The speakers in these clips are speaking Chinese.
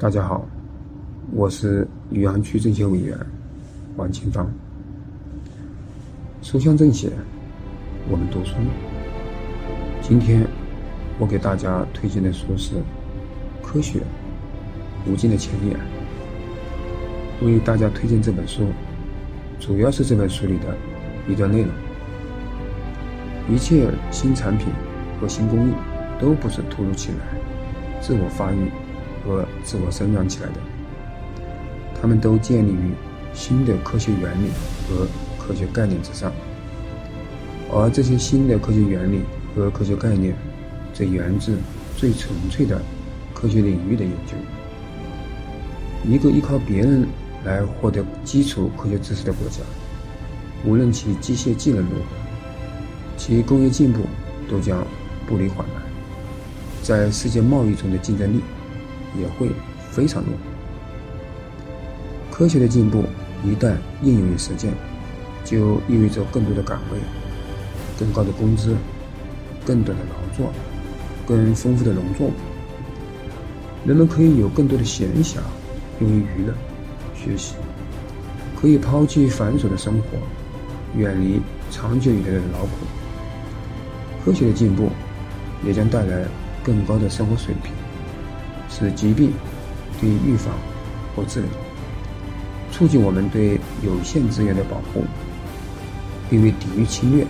大家好，我是余杭区政协委员王清芳。书香政协，我们读书。今天我给大家推荐的书是《科学无尽的前沿》。为大家推荐这本书，主要是这本书里的一段内容：一切新产品和新工艺都不是突如其来、自我发育。和自我生长起来的，他们都建立于新的科学原理和科学概念之上，而这些新的科学原理和科学概念，则源自最纯粹的科学领域的研究。一个依靠别人来获得基础科学知识的国家，无论其机械技能如何，其工业进步都将步履缓慢，在世界贸易中的竞争力。也会非常弱。科学的进步一旦应用于实践，就意味着更多的岗位、更高的工资、更短的劳作、更丰富的农作物。人们可以有更多的闲暇用于娱乐、学习，可以抛弃繁琐的生活，远离长久以来的劳苦。科学的进步也将带来更高的生活水平。使疾病对预防或治疗，促进我们对有限资源的保护，并为抵御侵略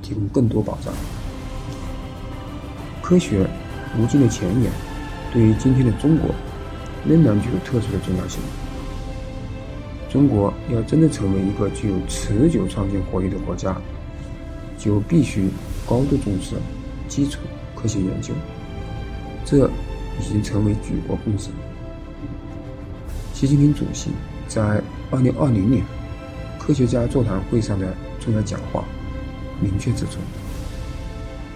提供更多保障。科学无尽的前沿，对于今天的中国仍然具有特殊的重要性。中国要真正成为一个具有持久创新活力的国家，就必须高度重视基础科学研究。这。已经成为举国共识。习近平主席在2020年科学家座谈会上的重要讲话明确指出，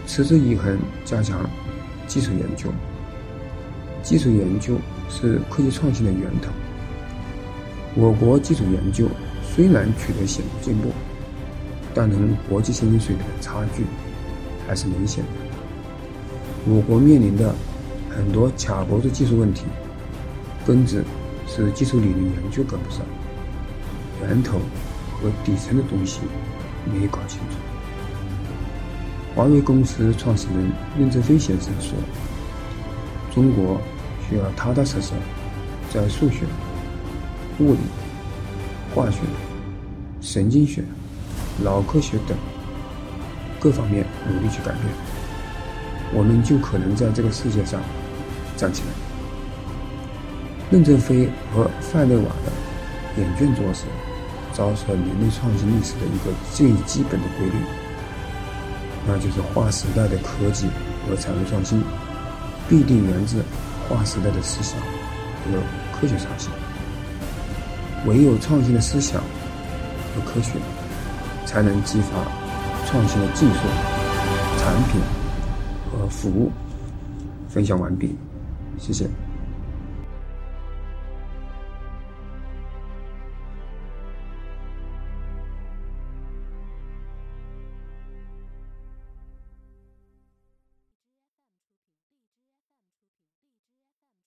持之以恒加强基础研究。基础研究是科技创新的源头。我国基础研究虽然取得显著进步，但同国际先进水平的差距还是明显的。我国面临的。很多卡脖子技术问题，根子是基础理论研究跟不上，源头和底层的东西没搞清楚。华为公司创始人任正非先生说：“中国需要踏踏实实在数学、物理、化学、神经学、脑科学等各方面努力去改变，我们就可能在这个世界上。”站起来！任正非和范内瓦的眼卷做事，昭示了人类创新历史的一个最基本的规律，那就是划时代的科技和产业创新，必定源自划时代的思想和科学创新。唯有创新的思想和科学，才能激发创新的技术、产品服务。分享完毕。谢谢。